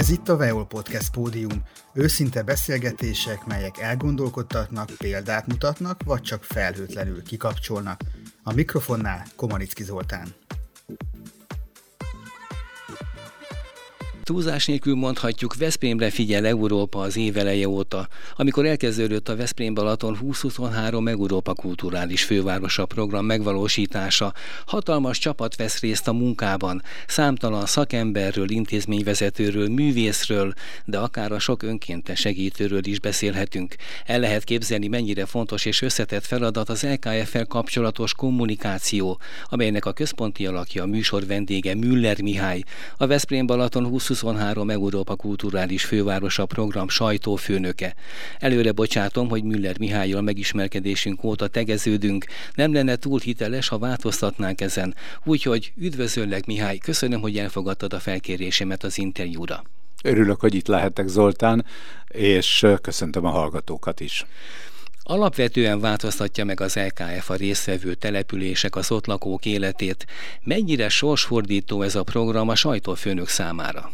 Ez itt a Veol Podcast pódium. Őszinte beszélgetések, melyek elgondolkodtatnak, példát mutatnak, vagy csak felhőtlenül kikapcsolnak. A mikrofonnál Komanicki Zoltán. Túlzás nélkül mondhatjuk, Veszprémre figyel Európa az éveleje óta, amikor elkezdődött a Veszprém Balaton 2023 Európa Kulturális Fővárosa program megvalósítása. Hatalmas csapat vesz részt a munkában, számtalan szakemberről, intézményvezetőről, művészről, de akár a sok önkéntes segítőről is beszélhetünk. El lehet képzelni, mennyire fontos és összetett feladat az LKF-fel kapcsolatos kommunikáció, amelynek a központi alakja a műsor vendége Müller Mihály, a Veszprém Balaton 20 23 Európa Kulturális Fővárosa program sajtófőnöke. Előre bocsátom, hogy Müller Mihályjal megismerkedésünk óta tegeződünk, nem lenne túl hiteles, ha változtatnánk ezen. Úgyhogy üdvözöllek Mihály, köszönöm, hogy elfogadtad a felkérésemet az interjúra. Örülök, hogy itt lehetek Zoltán, és köszöntöm a hallgatókat is. Alapvetően változtatja meg az LKF a résztvevő települések, az ott lakók életét. Mennyire sorsfordító ez a program a sajtófőnök számára?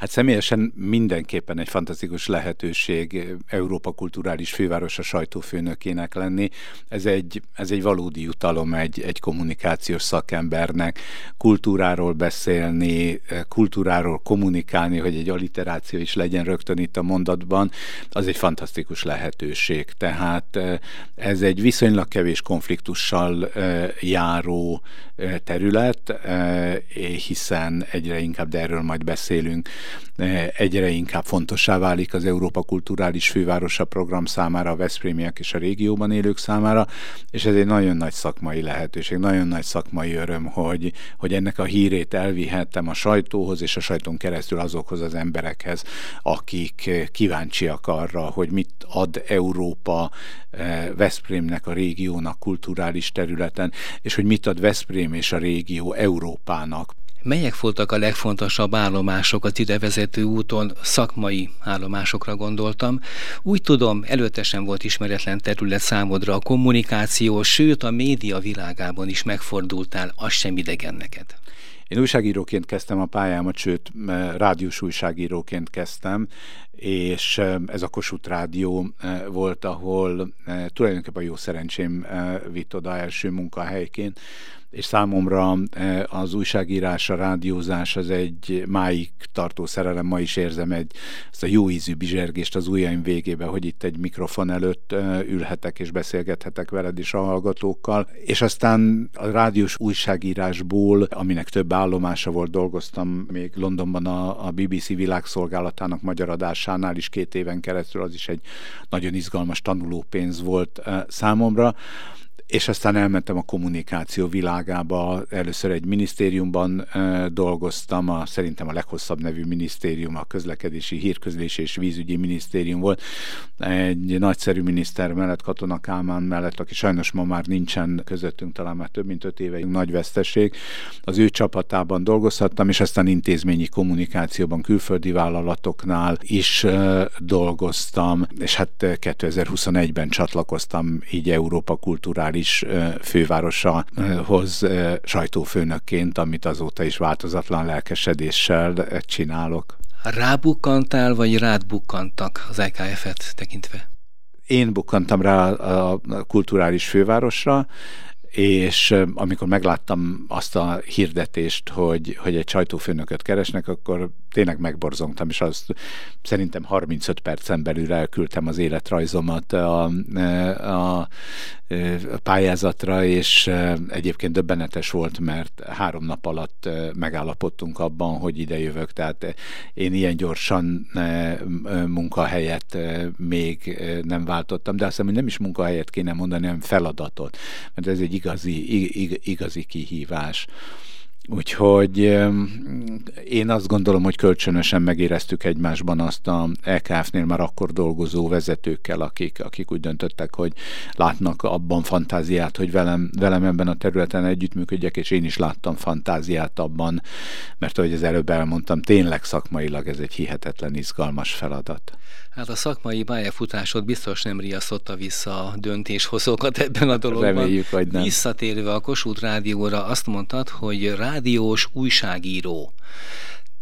Hát személyesen mindenképpen egy fantasztikus lehetőség Európa kulturális fővárosa sajtófőnökének lenni. Ez egy, ez egy valódi jutalom egy, egy kommunikációs szakembernek. Kultúráról beszélni, kultúráról kommunikálni, hogy egy alliteráció is legyen rögtön itt a mondatban, az egy fantasztikus lehetőség. Tehát ez egy viszonylag kevés konfliktussal járó terület, hiszen egyre inkább, de erről majd beszélünk, egyre inkább fontossá válik az Európa Kulturális Fővárosa program számára, a Veszprémiek és a régióban élők számára, és ez egy nagyon nagy szakmai lehetőség, nagyon nagy szakmai öröm, hogy, hogy ennek a hírét elvihettem a sajtóhoz, és a sajtón keresztül azokhoz az emberekhez, akik kíváncsiak arra, hogy mit ad Európa Veszprémnek, a régiónak kulturális területen, és hogy mit ad Veszprém és a régió Európának. Melyek voltak a legfontosabb állomások az ide vezető úton? Szakmai állomásokra gondoltam. Úgy tudom, előtte sem volt ismeretlen terület számodra a kommunikáció, sőt a média világában is megfordultál, az sem idegen neked. Én újságíróként kezdtem a pályámat, sőt, rádiós újságíróként kezdtem, és ez a Kossuth Rádió volt, ahol tulajdonképpen jó szerencsém vitt oda első munkahelyként, és számomra e, az újságírás, a rádiózás az egy máig tartó szerelem, ma is érzem egy, ezt a jó ízű bizsergést az ujjaim végébe, hogy itt egy mikrofon előtt e, ülhetek és beszélgethetek veled is a hallgatókkal, és aztán a rádiós újságírásból, aminek több állomása volt, dolgoztam még Londonban a, a BBC világszolgálatának magyar adásánál is két éven keresztül, az is egy nagyon izgalmas tanulópénz volt e, számomra, és aztán elmentem a kommunikáció világába. Először egy minisztériumban e, dolgoztam, a, szerintem a leghosszabb nevű minisztérium, a közlekedési, hírközlés és vízügyi minisztérium volt. Egy nagyszerű miniszter mellett, Katona Kálmán mellett, aki sajnos ma már nincsen közöttünk, talán már több mint öt éve, nagy veszteség. Az ő csapatában dolgozhattam, és aztán intézményi kommunikációban, külföldi vállalatoknál is e, dolgoztam, és hát 2021-ben csatlakoztam így Európa kulturális is fővárosahoz sajtófőnökként, amit azóta is változatlan lelkesedéssel csinálok. Rábukkantál, vagy rád bukkantak az EKF-et tekintve? Én bukkantam rá a kulturális fővárosra, és amikor megláttam azt a hirdetést, hogy, hogy egy sajtófőnököt keresnek, akkor tényleg megborzongtam, és azt szerintem 35 percen belül elküldtem az életrajzomat a, a, a pályázatra, és egyébként döbbenetes volt, mert három nap alatt megállapodtunk abban, hogy ide jövök, tehát én ilyen gyorsan munkahelyet még nem váltottam, de azt hiszem, hogy nem is munkahelyet kéne mondani, hanem feladatot, mert ez egy igazi, igazi kihívás. Úgyhogy én azt gondolom, hogy kölcsönösen megéreztük egymásban azt a EKF-nél már akkor dolgozó vezetőkkel, akik, akik úgy döntöttek, hogy látnak abban fantáziát, hogy velem, velem ebben a területen együttműködjek, és én is láttam fantáziát abban, mert ahogy az előbb elmondtam, tényleg szakmailag ez egy hihetetlen izgalmas feladat. Hát a szakmai pályafutásod biztos nem riasztotta vissza a döntéshozókat ebben a dologban. Reméljük, hogy nem. Visszatérve a Kossuth Rádióra azt mondtad, hogy rádiós újságíró.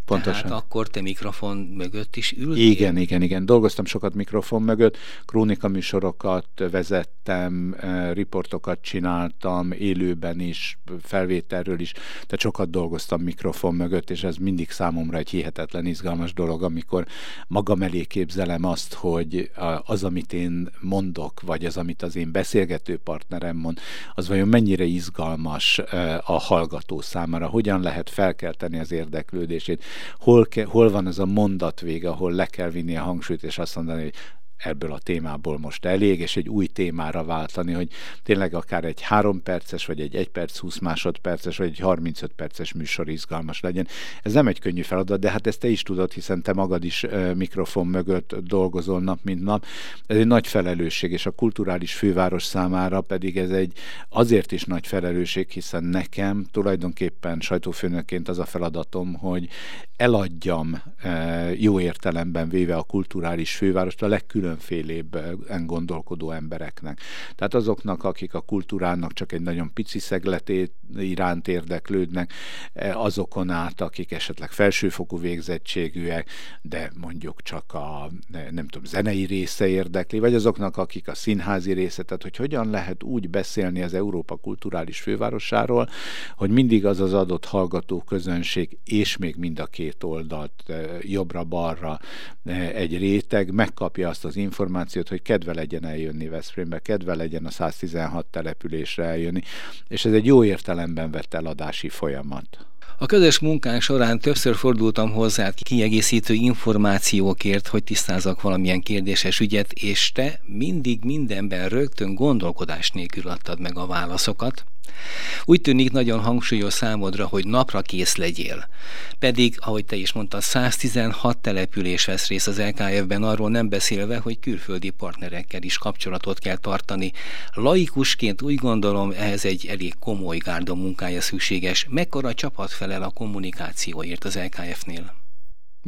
Pontosan. Tehát akkor te mikrofon mögött is ültél? Igen, igen, igen. Dolgoztam sokat mikrofon mögött, krónika műsorokat vezettem, eh, riportokat csináltam, élőben is, felvételről is, tehát sokat dolgoztam mikrofon mögött, és ez mindig számomra egy hihetetlen izgalmas dolog, amikor magam elé képzelem azt, hogy az, amit én mondok, vagy az, amit az én beszélgető partnerem mond, az vajon mennyire izgalmas eh, a hallgató számára, hogyan lehet felkelteni az érdeklődését, hol, ke, hol van ez a mondat vége, ahol le kell vinni a hangsúlyt, és azt mondani, hogy ebből a témából most elég, és egy új témára váltani, hogy tényleg akár egy három perces, vagy egy egy perc, 20 másodperces, vagy egy 35 perces műsor izgalmas legyen. Ez nem egy könnyű feladat, de hát ezt te is tudod, hiszen te magad is mikrofon mögött dolgozol nap, mint nap. Ez egy nagy felelősség, és a kulturális főváros számára pedig ez egy azért is nagy felelősség, hiszen nekem tulajdonképpen sajtófőnökként az a feladatom, hogy eladjam jó értelemben véve a kulturális fővárost a legkülönbözőbb legkülönfélébben gondolkodó embereknek. Tehát azoknak, akik a kultúrának csak egy nagyon pici szegletét iránt érdeklődnek, e, azokon át, akik esetleg felsőfokú végzettségűek, de mondjuk csak a nem tudom, zenei része érdekli, vagy azoknak, akik a színházi része, tehát hogy hogyan lehet úgy beszélni az Európa kulturális fővárosáról, hogy mindig az az adott hallgató közönség, és még mind a két oldalt e, jobbra-balra e, egy réteg megkapja azt az információt, hogy kedve legyen eljönni Veszprémbe, kedve legyen a 116 településre eljönni, és ez egy jó értelemben vett eladási folyamat. A közös munkánk során többször fordultam hozzá kiegészítő információkért, hogy tisztázzak valamilyen kérdéses ügyet, és te mindig mindenben rögtön gondolkodás nélkül adtad meg a válaszokat. Úgy tűnik nagyon hangsúlyos számodra, hogy napra kész legyél. Pedig, ahogy te is mondtad, 116 település vesz részt az LKF-ben, arról nem beszélve, hogy külföldi partnerekkel is kapcsolatot kell tartani. Laikusként úgy gondolom, ehhez egy elég komoly gárda munkája szükséges. Mekkora csapat felel a kommunikációért az LKF-nél?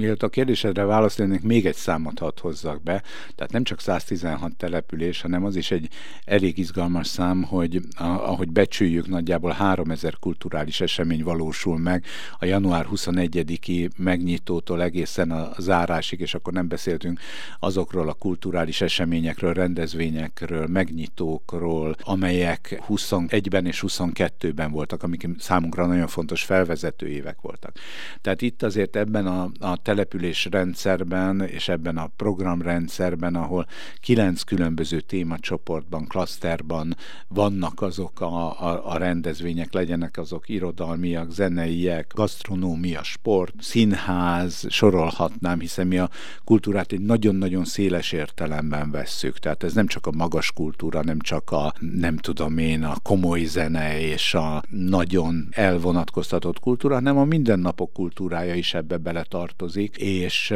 Mielőtt a kérdésedre válaszolnék, még egy számot hadd hozzak be. Tehát nem csak 116 település, hanem az is egy elég izgalmas szám, hogy ahogy becsüljük, nagyjából 3000 kulturális esemény valósul meg a január 21-i megnyitótól egészen a zárásig, és akkor nem beszéltünk azokról a kulturális eseményekről, rendezvényekről, megnyitókról, amelyek 21-ben és 22-ben voltak, amik számunkra nagyon fontos felvezető évek voltak. Tehát itt azért ebben a, a település rendszerben és ebben a programrendszerben, ahol kilenc különböző témacsoportban, klaszterban vannak azok a, a, a rendezvények, legyenek azok irodalmiak, zeneiek, gasztronómia, sport, színház, sorolhatnám, hiszen mi a kultúrát egy nagyon-nagyon széles értelemben vesszük. Tehát ez nem csak a magas kultúra, nem csak a, nem tudom én, a komoly zene és a nagyon elvonatkoztatott kultúra, hanem a mindennapok kultúrája is ebbe beletartozik tartozik, és,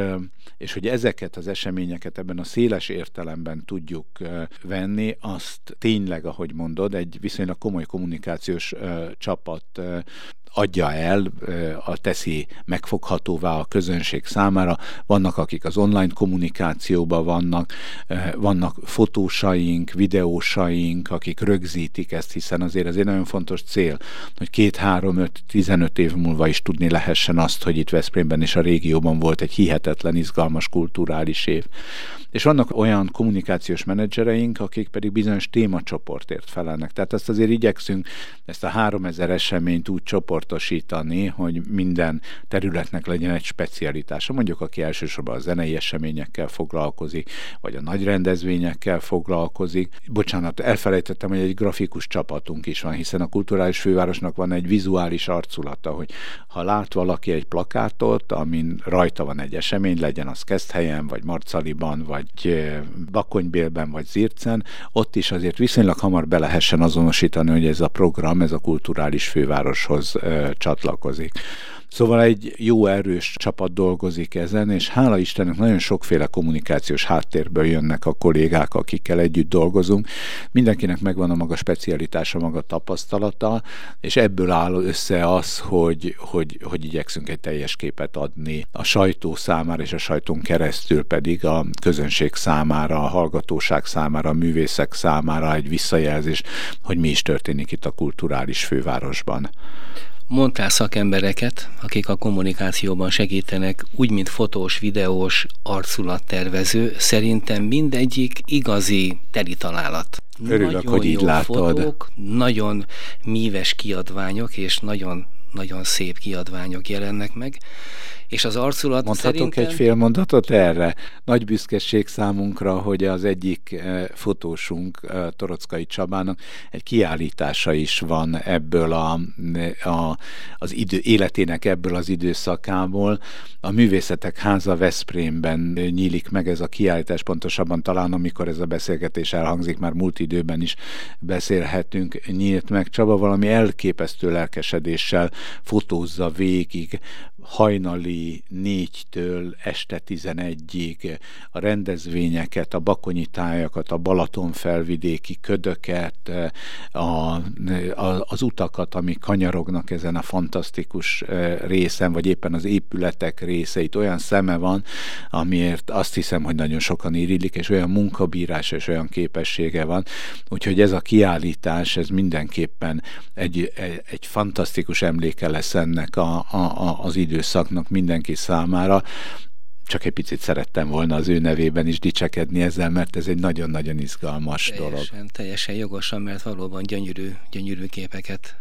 és hogy ezeket az eseményeket ebben a széles értelemben tudjuk venni, azt tényleg, ahogy mondod, egy viszonylag komoly kommunikációs csapat adja el, a teszi megfoghatóvá a közönség számára. Vannak, akik az online kommunikációban vannak, vannak fotósaink, videósaink, akik rögzítik ezt, hiszen azért ez egy nagyon fontos cél, hogy két, három, öt, tizenöt év múlva is tudni lehessen azt, hogy itt Veszprémben és a régióban volt egy hihetetlen, izgalmas kulturális év. És vannak olyan kommunikációs menedzsereink, akik pedig bizonyos témacsoportért felelnek. Tehát ezt azért igyekszünk, ezt a 3000 eseményt úgy csoportosítani, hogy minden területnek legyen egy specialitása. Mondjuk, aki elsősorban a zenei eseményekkel foglalkozik, vagy a nagy rendezvényekkel foglalkozik. Bocsánat, elfelejtettem, hogy egy grafikus csapatunk is van, hiszen a kulturális fővárosnak van egy vizuális arculata, hogy ha lát valaki egy plakátot, amin rajta van egy esemény, legyen az Keszthelyen, vagy Marcaliban, vagy Bakonybélben, vagy Zircen, ott is azért viszonylag hamar be lehessen azonosítani, hogy ez a program, ez a kulturális fővároshoz csatlakozik. Szóval egy jó erős csapat dolgozik ezen, és hála Istennek nagyon sokféle kommunikációs háttérből jönnek a kollégák, akikkel együtt dolgozunk. Mindenkinek megvan a maga specialitása, maga tapasztalata, és ebből áll össze az, hogy, hogy, hogy igyekszünk egy teljes képet adni a sajtó számára, és a sajtón keresztül pedig a közönség számára, a hallgatóság számára, a művészek számára egy visszajelzés, hogy mi is történik itt a kulturális fővárosban. Mondtál szakembereket, akik a kommunikációban segítenek, úgy, mint fotós, videós, arculattervező. Szerintem mindegyik igazi teli találat. Örülök, nagyon hogy így jó látod. Fotók, nagyon míves kiadványok, és nagyon nagyon szép kiadványok jelennek meg, és az arculat Mondhatok szerintem... egy fél mondatot erre? Nagy büszkeség számunkra, hogy az egyik eh, fotósunk, eh, Torockai Csabának egy kiállítása is van ebből a, a, az idő, életének ebből az időszakából. A Művészetek Háza Veszprémben nyílik meg ez a kiállítás, pontosabban talán amikor ez a beszélgetés elhangzik, már múlt időben is beszélhetünk, nyílt meg. Csaba valami elképesztő lelkesedéssel fotózza végig hajnali négytől este tizenegyig a rendezvényeket, a bakonyi tájakat, a Balaton felvidéki ködöket, a, a, az utakat, amik kanyarognak ezen a fantasztikus e, részen, vagy éppen az épületek részeit. Olyan szeme van, amiért azt hiszem, hogy nagyon sokan irilik, és olyan munkabírás és olyan képessége van. Úgyhogy ez a kiállítás, ez mindenképpen egy, egy, egy fantasztikus emléke lesz ennek a, a, az idő időszaknak mindenki számára. Csak egy picit szerettem volna az ő nevében is dicsekedni ezzel, mert ez egy nagyon-nagyon izgalmas teljesen, dolog. Teljesen jogosan, mert valóban gyönyörű, gyönyörű képeket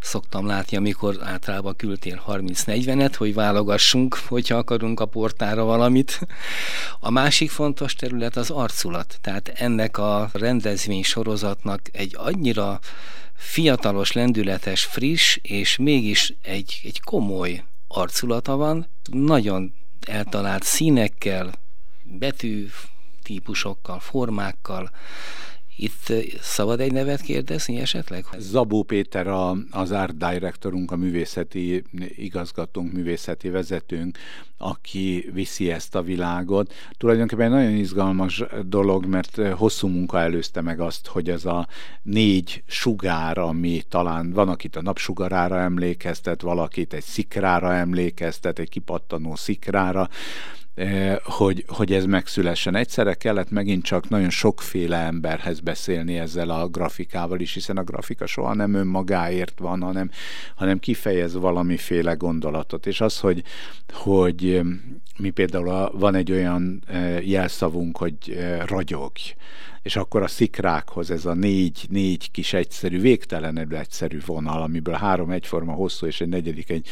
szoktam látni, amikor általában küldtél 30-40-et, hogy válogassunk, hogyha akarunk a portára valamit. A másik fontos terület az arculat. Tehát ennek a rendezvény sorozatnak egy annyira fiatalos, lendületes, friss, és mégis egy, egy komoly arculata van, nagyon eltalált színekkel, betű típusokkal, formákkal, itt szabad egy nevet kérdezni esetleg? Zabó Péter a, az art directorunk, a művészeti igazgatónk, művészeti vezetőnk, aki viszi ezt a világot. Tulajdonképpen nagyon izgalmas dolog, mert hosszú munka előzte meg azt, hogy ez a négy sugár, ami talán van, akit a napsugarára emlékeztet, valakit egy szikrára emlékeztet, egy kipattanó szikrára, hogy, hogy ez megszülessen. Egyszerre kellett megint csak nagyon sokféle emberhez beszélni ezzel a grafikával is, hiszen a grafika soha nem önmagáért van, hanem, hanem kifejez valamiféle gondolatot. És az, hogy, hogy mi például a, van egy olyan eh, jelszavunk, hogy eh, ragyogj, és akkor a szikrákhoz ez a négy, négy kis egyszerű, végtelenebb egyszerű vonal, amiből három egyforma hosszú, és egy negyedik egy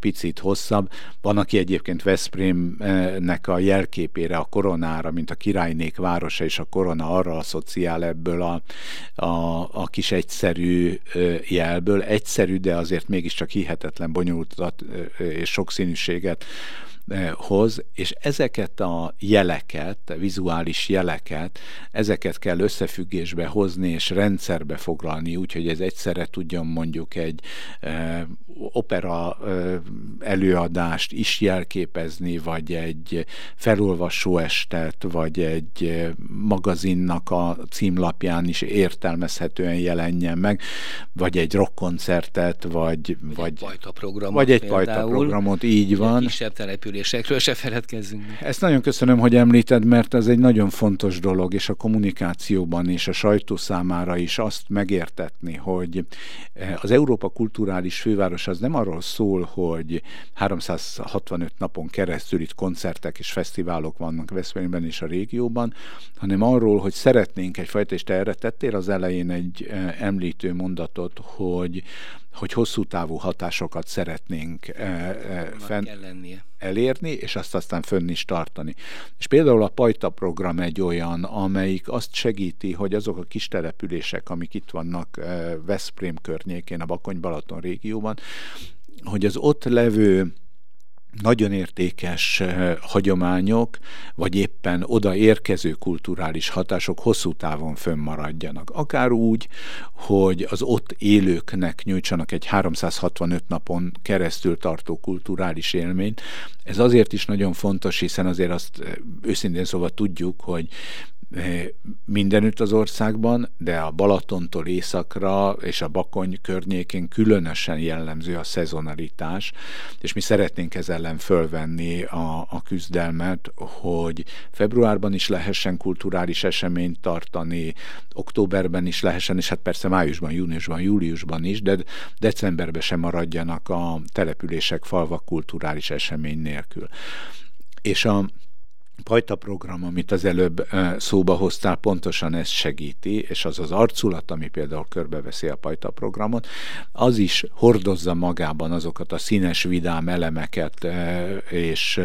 picit hosszabb. Van, aki egyébként Veszprémnek a jelképére, a koronára, mint a királynék városa, és a korona arra asszociál ebből a, a, a kis egyszerű jelből. Egyszerű, de azért mégiscsak hihetetlen bonyolultat és sokszínűséget hoz, és ezeket a jeleket, vizuális jeleket, ezeket kell összefüggésbe hozni és rendszerbe foglalni, úgyhogy ez egyszerre tudjon mondjuk egy e, opera e, előadást is jelképezni, vagy egy felolvasó estet, vagy egy magazinnak a címlapján is értelmezhetően jelenjen meg, vagy egy rockkoncertet, vagy, vagy, vagy egy pajta programot, vagy egy így van. Kisebb település településekről se feledkezzünk. Ezt nagyon köszönöm, hogy említed, mert ez egy nagyon fontos dolog, és a kommunikációban és a sajtó számára is azt megértetni, hogy eh, az Európa kulturális főváros az nem arról szól, hogy 365 napon keresztül itt koncertek és fesztiválok vannak Veszprémben és a régióban, hanem arról, hogy szeretnénk egyfajta, és te erre tettél az elején egy eh, említő mondatot, hogy hogy hosszú távú hatásokat szeretnénk e, fenn elérni, és azt aztán fönn is tartani. És például a Pajta program egy olyan, amelyik azt segíti, hogy azok a kis települések, amik itt vannak e, Veszprém környékén, a Bakony-Balaton régióban, hogy az ott levő nagyon értékes eh, hagyományok, vagy éppen oda érkező kulturális hatások hosszú távon fönnmaradjanak. Akár úgy, hogy az ott élőknek nyújtsanak egy 365 napon keresztül tartó kulturális élményt. Ez azért is nagyon fontos, hiszen azért azt eh, őszintén szóval tudjuk, hogy mindenütt az országban, de a Balatontól északra és a Bakony környékén különösen jellemző a szezonalitás, és mi szeretnénk ez ellen fölvenni a, a küzdelmet, hogy februárban is lehessen kulturális eseményt tartani, októberben is lehessen, és hát persze májusban, júniusban, júliusban is, de decemberben sem maradjanak a települések, falvak kulturális esemény nélkül. És a Pajta program, amit az előbb szóba hoztál, pontosan ezt segíti, és az az arculat, ami például körbeveszi a Pajta programot, az is hordozza magában azokat a színes, vidám elemeket és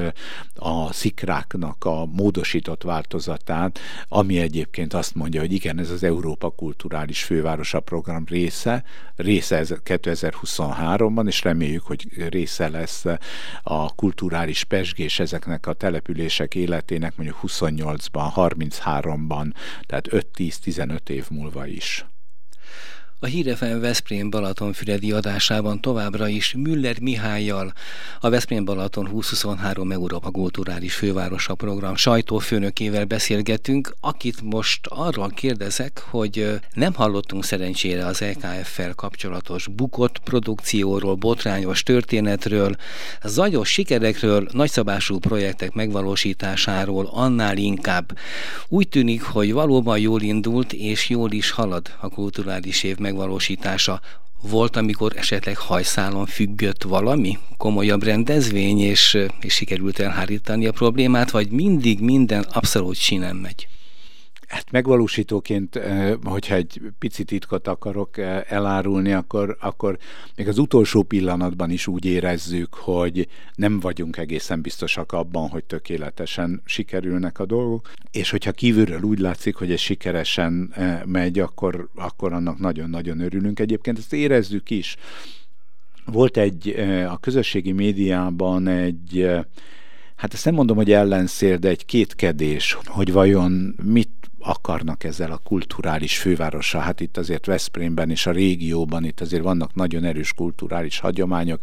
a szikráknak a módosított változatát, ami egyébként azt mondja, hogy igen, ez az Európa Kulturális Fővárosa program része, része ez 2023-ban, és reméljük, hogy része lesz a kulturális pesgés ezeknek a települések élet életének mondjuk 28-ban, 33-ban, tehát 5-10-15 év múlva is. A Hírefem Veszprém Balatonfüredi adásában továbbra is Müller Mihályjal, a Veszprém Balaton 2023 Európa Kulturális Fővárosa program sajtófőnökével beszélgetünk, akit most arról kérdezek, hogy nem hallottunk szerencsére az EKF-fel kapcsolatos bukott produkcióról, botrányos történetről, zajos sikerekről, nagyszabású projektek megvalósításáról, annál inkább. Úgy tűnik, hogy valóban jól indult és jól is halad a kulturális év megvalósítása. Volt, amikor esetleg hajszálon függött valami komolyabb rendezvény, és, és sikerült elhárítani a problémát, vagy mindig minden abszolút sinem megy? Hát megvalósítóként, eh, hogyha egy picit titkot akarok eh, elárulni, akkor, akkor még az utolsó pillanatban is úgy érezzük, hogy nem vagyunk egészen biztosak abban, hogy tökéletesen sikerülnek a dolgok, és hogyha kívülről úgy látszik, hogy ez sikeresen eh, megy, akkor, akkor annak nagyon-nagyon örülünk. Egyébként ezt érezzük is. Volt egy, a közösségi médiában egy hát ezt nem mondom, hogy ellenszél, de egy kétkedés, hogy vajon mit akarnak ezzel a kulturális fővárossal. Hát itt azért Veszprémben és a régióban itt azért vannak nagyon erős kulturális hagyományok.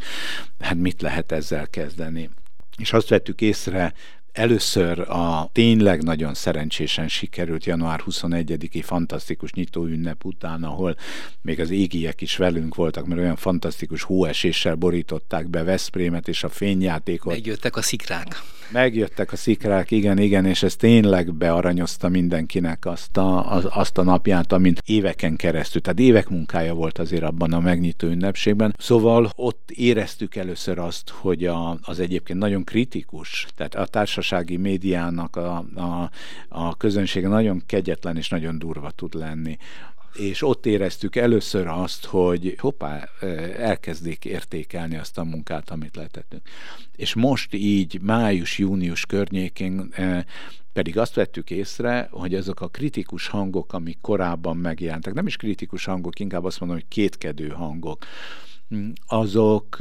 Hát mit lehet ezzel kezdeni? És azt vettük észre Először a tényleg nagyon szerencsésen sikerült január 21-i fantasztikus nyitóünnep után, ahol még az égiek is velünk voltak, mert olyan fantasztikus hóeséssel borították be Veszprémet és a fényjátékot. Megjöttek a szikrák. Megjöttek a szikrák, igen, igen, és ez tényleg bearanyozta mindenkinek azt a, az, azt a napját, amint éveken keresztül, tehát évek munkája volt azért abban a megnyitó ünnepségben. Szóval ott éreztük először azt, hogy a, az egyébként nagyon kritikus, tehát a társasági médiának a, a, a közönsége nagyon kegyetlen és nagyon durva tud lenni és ott éreztük először azt, hogy hoppá, elkezdik értékelni azt a munkát, amit letettünk. És most így május-június környékén pedig azt vettük észre, hogy azok a kritikus hangok, amik korábban megjelentek, nem is kritikus hangok, inkább azt mondom, hogy kétkedő hangok, azok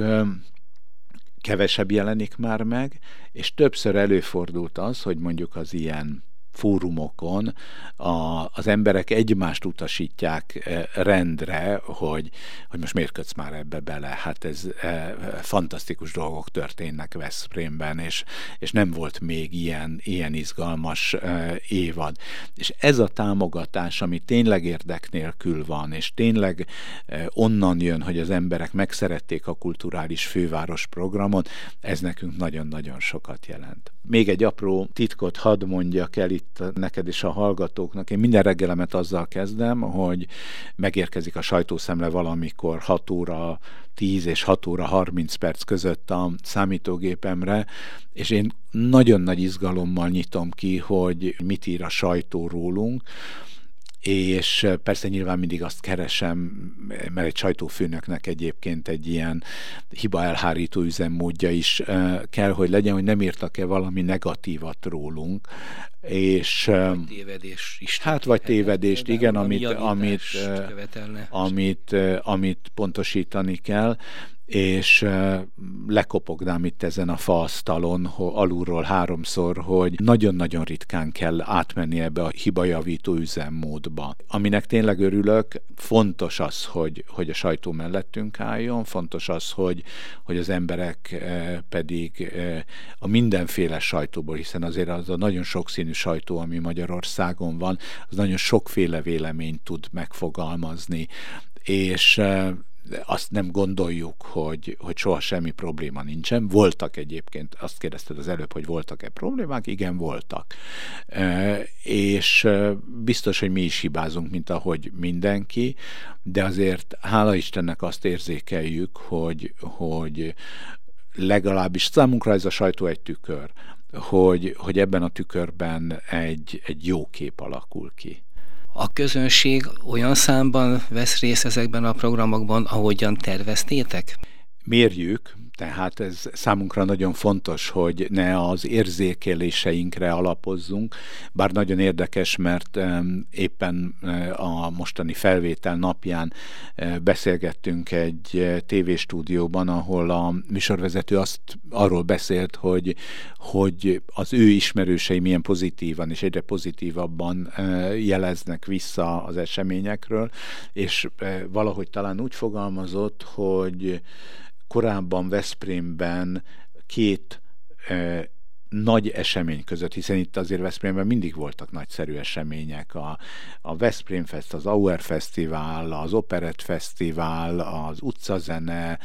kevesebb jelenik már meg, és többször előfordult az, hogy mondjuk az ilyen fórumokon a, az emberek egymást utasítják eh, rendre, hogy, hogy most miért kötsz már ebbe bele, hát ez e, fantasztikus dolgok történnek Veszprémben, és, és nem volt még ilyen, ilyen izgalmas e, évad. És ez a támogatás, ami tényleg érdek nélkül van, és tényleg e, onnan jön, hogy az emberek megszerették a kulturális főváros programot, ez nekünk nagyon-nagyon sokat jelent. Még egy apró titkot hadd mondjak el itt neked és a hallgatóknak. Én minden reggelemet azzal kezdem, hogy megérkezik a sajtószemle valamikor 6 óra 10 és 6 óra 30 perc között a számítógépemre, és én nagyon nagy izgalommal nyitom ki, hogy mit ír a sajtó rólunk, és persze nyilván mindig azt keresem, mert egy sajtófőnöknek egyébként egy ilyen hiba elhárító üzemmódja is kell, hogy legyen, hogy nem írtak-e valami negatívat rólunk, és vagy tévedés is. Hát vagy tévedést, igen, amit, amit, amit, amit pontosítani kell, és lekopognám itt ezen a faasztalon alulról háromszor, hogy nagyon-nagyon ritkán kell átmenni ebbe a hibajavító üzemmódba. Aminek tényleg örülök, fontos az, hogy, hogy a sajtó mellettünk álljon, fontos az, hogy, hogy az emberek pedig a mindenféle sajtóból, hiszen azért az a nagyon sokszínű sajtó, ami Magyarországon van, az nagyon sokféle véleményt tud megfogalmazni, és azt nem gondoljuk, hogy, hogy soha semmi probléma nincsen. Voltak egyébként, azt kérdezted az előbb, hogy voltak-e problémák? Igen, voltak. És biztos, hogy mi is hibázunk, mint ahogy mindenki, de azért hála Istennek azt érzékeljük, hogy, hogy legalábbis számunkra ez a sajtó egy tükör, hogy, hogy ebben a tükörben egy, egy jó kép alakul ki a közönség olyan számban vesz részt ezekben a programokban, ahogyan terveztétek? Mérjük, tehát ez számunkra nagyon fontos, hogy ne az érzékeléseinkre alapozzunk, bár nagyon érdekes, mert éppen e, a mostani felvétel napján e, beszélgettünk egy e, tévéstúdióban, ahol a műsorvezető azt arról beszélt, hogy, hogy az ő ismerősei milyen pozitívan és egyre pozitívabban jeleznek vissza az eseményekről, és valahogy talán úgy fogalmazott, hogy korábban Veszprémben két e, nagy esemény között, hiszen itt azért Veszprémben mindig voltak nagyszerű események. A, a Veszprém Fest, az Auer Fesztivál, az Operett Fesztivál, az utcazene,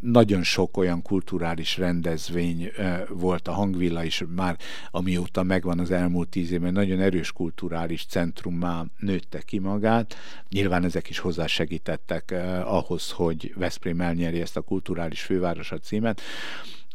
nagyon sok olyan kulturális rendezvény volt, a hangvilla is már, amióta megvan az elmúlt tíz évben, nagyon erős kulturális centrummá nőtte ki magát. Nyilván ezek is hozzásegítettek ahhoz, hogy Veszprém elnyeri ezt a kulturális fővárosa címet.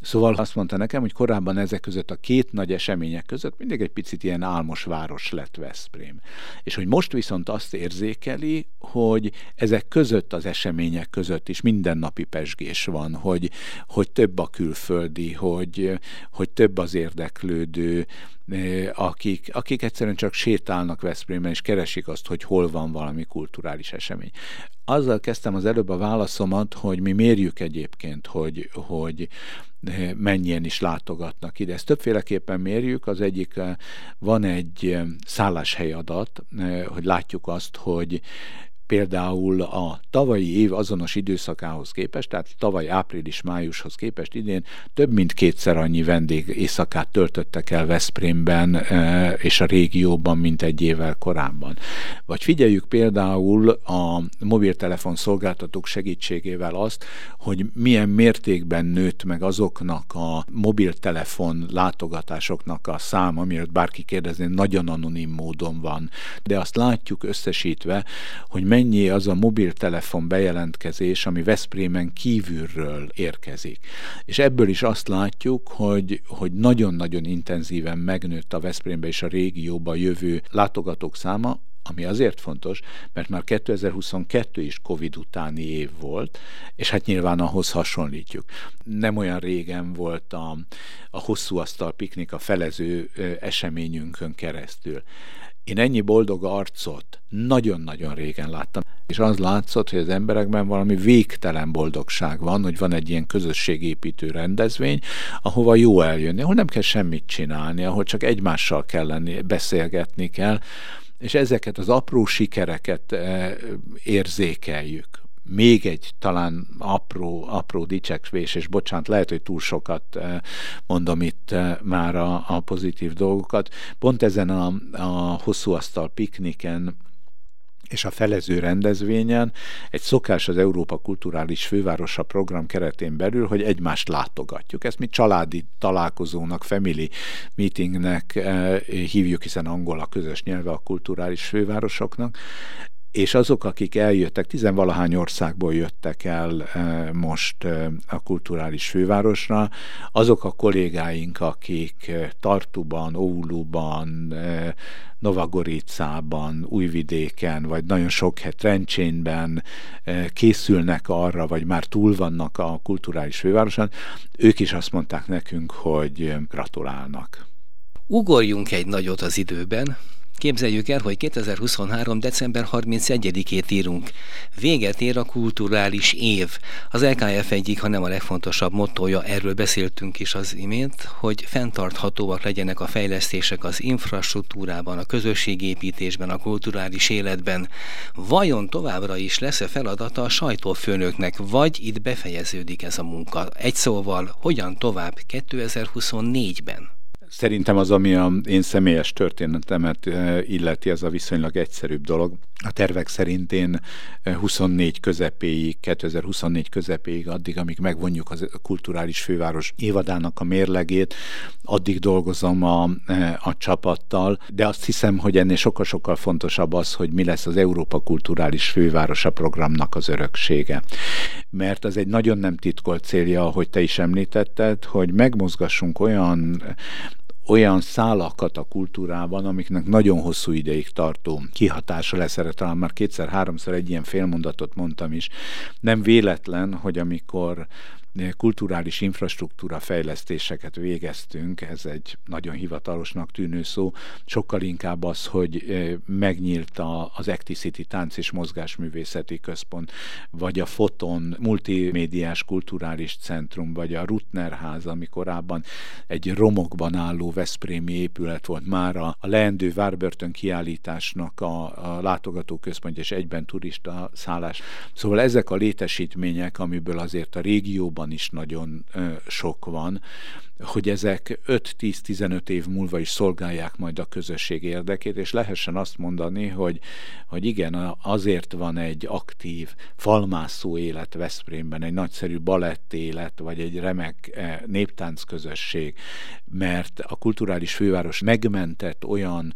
Szóval azt mondta nekem, hogy korábban ezek között a két nagy események között mindig egy picit ilyen álmos város lett Veszprém. És hogy most viszont azt érzékeli, hogy ezek között az események között is mindennapi pesgés van, hogy, hogy több a külföldi, hogy, hogy több az érdeklődő, akik, akik egyszerűen csak sétálnak Veszprémben, és keresik azt, hogy hol van valami kulturális esemény. Azzal kezdtem az előbb a válaszomat, hogy mi mérjük egyébként, hogy, hogy mennyien is látogatnak ide. Ezt többféleképpen mérjük. Az egyik, van egy szálláshely adat, hogy látjuk azt, hogy például a tavalyi év azonos időszakához képest, tehát tavaly április-májushoz képest idén több mint kétszer annyi vendég éjszakát töltöttek el Veszprémben e, és a régióban, mint egy évvel korábban. Vagy figyeljük például a mobiltelefon szolgáltatók segítségével azt, hogy milyen mértékben nőtt meg azoknak a mobiltelefon látogatásoknak a száma, miért bárki kérdezni, nagyon anonim módon van. De azt látjuk összesítve, hogy mennyi az a mobiltelefon bejelentkezés, ami Veszprémen kívülről érkezik. És ebből is azt látjuk, hogy, hogy nagyon-nagyon intenzíven megnőtt a Veszprémbe és a régióba jövő látogatók száma, ami azért fontos, mert már 2022 is Covid utáni év volt, és hát nyilván ahhoz hasonlítjuk. Nem olyan régen volt a, a hosszú asztal piknik a felező eseményünkön keresztül. Én ennyi boldog arcot nagyon-nagyon régen láttam, és az látszott, hogy az emberekben valami végtelen boldogság van, hogy van egy ilyen közösségépítő rendezvény, ahova jó eljönni, ahol nem kell semmit csinálni, ahol csak egymással kell lenni, beszélgetni kell, és ezeket az apró sikereket eh, érzékeljük még egy talán apró, apró dicsekvés, és bocsánat, lehet, hogy túl sokat eh, mondom itt eh, már a, a pozitív dolgokat. Pont ezen a, a hosszú asztal pikniken és a felező rendezvényen egy szokás az Európa Kulturális Fővárosa program keretén belül, hogy egymást látogatjuk. Ezt mi családi találkozónak, family meetingnek eh, hívjuk, hiszen angol a közös nyelve a kulturális fővárosoknak, és azok, akik eljöttek, tizenvalahány országból jöttek el eh, most eh, a kulturális fővárosra, azok a kollégáink, akik eh, Tartuban, Ouluban, Novagoricában, Újvidéken, vagy nagyon sok hely Trencsénben készülnek arra, vagy már túl vannak a kulturális fővároson, ők is azt mondták nekünk, hogy gratulálnak. Ugorjunk egy nagyot az időben, Képzeljük el, hogy 2023. december 31-ét írunk. Véget ér a kulturális év. Az LKF egyik, ha nem a legfontosabb mottoja, erről beszéltünk is az imént, hogy fenntarthatóak legyenek a fejlesztések az infrastruktúrában, a közösségépítésben, a kulturális életben. Vajon továbbra is lesz-e feladata a sajtófőnöknek, vagy itt befejeződik ez a munka? Egy szóval, hogyan tovább 2024-ben? Szerintem az, ami a én személyes történetemet eh, illeti, az a viszonylag egyszerűbb dolog. A tervek szerint én 24 eh, közepéig, 2024 közepéig, addig, amíg megvonjuk a kulturális főváros évadának a mérlegét, addig dolgozom a, a csapattal, de azt hiszem, hogy ennél sokkal-sokkal fontosabb az, hogy mi lesz az Európa Kulturális Fővárosa programnak az öröksége. Mert az egy nagyon nem titkolt célja, ahogy te is említetted, hogy megmozgassunk olyan olyan szálakat a kultúrában, amiknek nagyon hosszú ideig tartó kihatása lesz erre. Talán már kétszer-háromszor egy ilyen félmondatot mondtam is. Nem véletlen, hogy amikor kulturális infrastruktúra fejlesztéseket végeztünk, ez egy nagyon hivatalosnak tűnő szó, sokkal inkább az, hogy megnyílt az Acticity Tánc és Mozgásművészeti Központ, vagy a Foton multimédiás kulturális centrum, vagy a Rutner ház, ami korábban egy romokban álló Veszprémi épület volt már a, a leendő Várbörtön kiállításnak a, a látogatóközpont és egyben turista szállás. Szóval ezek a létesítmények, amiből azért a régióban Európában is nagyon sok van, hogy ezek 5-10-15 év múlva is szolgálják majd a közösség érdekét, és lehessen azt mondani, hogy, hogy igen, azért van egy aktív, falmászó élet Veszprémben, egy nagyszerű balett élet, vagy egy remek néptánc közösség, mert a kulturális főváros megmentett olyan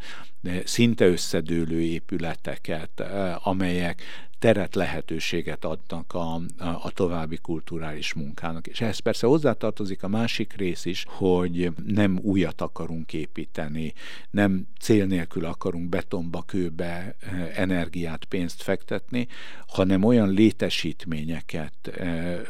szinte összedőlő épületeket, amelyek teret, lehetőséget adnak a, a, további kulturális munkának. És ehhez persze hozzátartozik a másik rész is, hogy nem újat akarunk építeni, nem cél nélkül akarunk betonba, kőbe eh, energiát, pénzt fektetni, hanem olyan létesítményeket eh,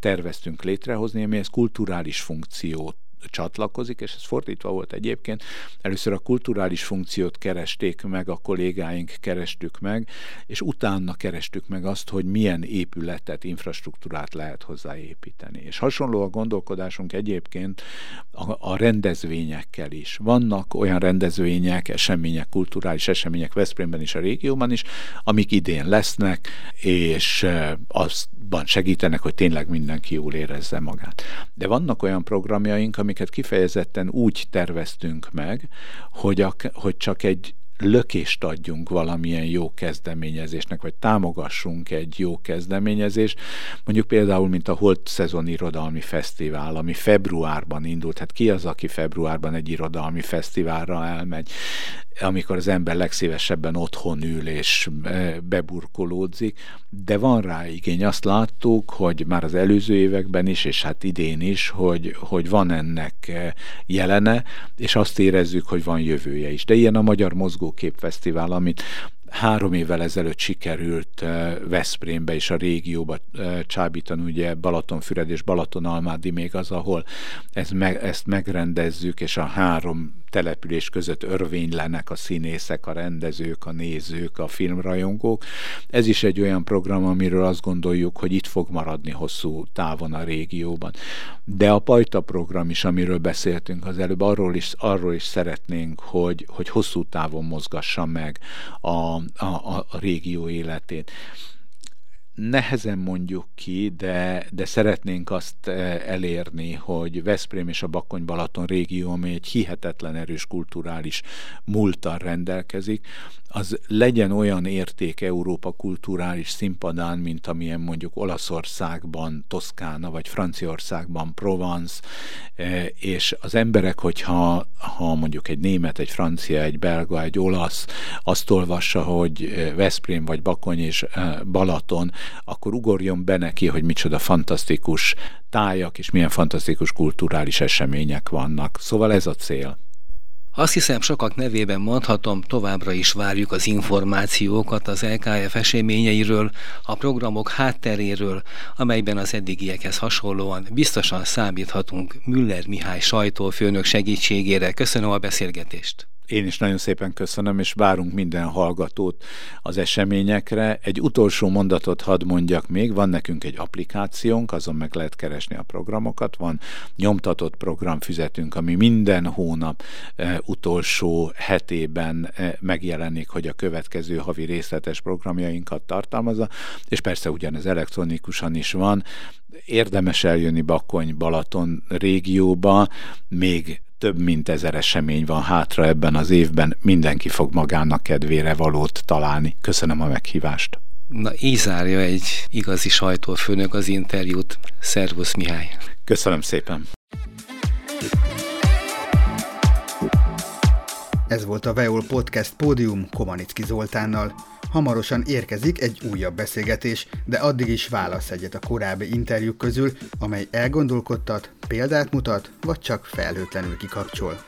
terveztünk létrehozni, amihez kulturális funkciót csatlakozik, és ez fordítva volt egyébként. Először a kulturális funkciót keresték meg, a kollégáink kerestük meg, és utána kerestük meg azt, hogy milyen épületet, infrastruktúrát lehet hozzáépíteni. És hasonló a gondolkodásunk egyébként a, a rendezvényekkel is. Vannak olyan rendezvények, események, kulturális események Veszprémben és a régióban is, amik idén lesznek, és azban segítenek, hogy tényleg mindenki jól érezze magát. De vannak olyan programjaink, amik amiket kifejezetten úgy terveztünk meg, hogy, a, hogy csak egy lökést adjunk valamilyen jó kezdeményezésnek, vagy támogassunk egy jó kezdeményezést, mondjuk például, mint a Holt Szezon Irodalmi Fesztivál, ami februárban indult. Hát ki az, aki februárban egy irodalmi fesztiválra elmegy? amikor az ember legszívesebben otthon ül és e, beburkolódzik, de van rá igény. Azt láttuk, hogy már az előző években is, és hát idén is, hogy, hogy van ennek e, jelene, és azt érezzük, hogy van jövője is. De ilyen a Magyar Mozgókép Fesztivál, amit három évvel ezelőtt sikerült eh, Veszprémbe és a régióba eh, csábítani, ugye Balatonfüred és Balatonalmádi még az, ahol ez me, ezt megrendezzük, és a három település között örvénylenek a színészek, a rendezők, a nézők, a filmrajongók. Ez is egy olyan program, amiről azt gondoljuk, hogy itt fog maradni hosszú távon a régióban. De a Pajta program is, amiről beszéltünk az előbb, arról is, arról is szeretnénk, hogy, hogy hosszú távon mozgassa meg a, a, a, a régió életét nehezen mondjuk ki, de, de szeretnénk azt eh, elérni, hogy Veszprém és a Bakony-Balaton régió, ami egy hihetetlen erős kulturális múltal rendelkezik, az legyen olyan érték Európa kulturális színpadán, mint amilyen mondjuk Olaszországban, Toszkána, vagy Franciaországban, Provence, e, és az emberek, hogyha ha mondjuk egy német, egy francia, egy belga, egy olasz azt olvassa, hogy e, Veszprém, vagy Bakony és e, Balaton, akkor ugorjon be neki, hogy micsoda fantasztikus tájak, és milyen fantasztikus kulturális események vannak. Szóval ez a cél. Azt hiszem, sokak nevében mondhatom, továbbra is várjuk az információkat az LKF eseményeiről, a programok hátteréről, amelyben az eddigiekhez hasonlóan biztosan számíthatunk Müller Mihály sajtófőnök segítségére. Köszönöm a beszélgetést! Én is nagyon szépen köszönöm, és várunk minden hallgatót az eseményekre. Egy utolsó mondatot hadd mondjak még, van nekünk egy applikációnk, azon meg lehet keresni a programokat, van nyomtatott programfüzetünk, ami minden hónap e, utolsó hetében e, megjelenik, hogy a következő havi részletes programjainkat tartalmazza, és persze ugyanez elektronikusan is van, érdemes eljönni Bakony-Balaton régióba, még több mint ezer esemény van hátra ebben az évben, mindenki fog magának kedvére valót találni. Köszönöm a meghívást. Na, így zárja egy igazi sajtófőnök az interjút. Szervusz Mihály! Köszönöm szépen! Ez volt a Veol Podcast Pódium Komanicki Zoltánnal. Hamarosan érkezik egy újabb beszélgetés, de addig is válasz egyet a korábbi interjúk közül, amely elgondolkodtat, példát mutat, vagy csak felhőtlenül kikapcsol.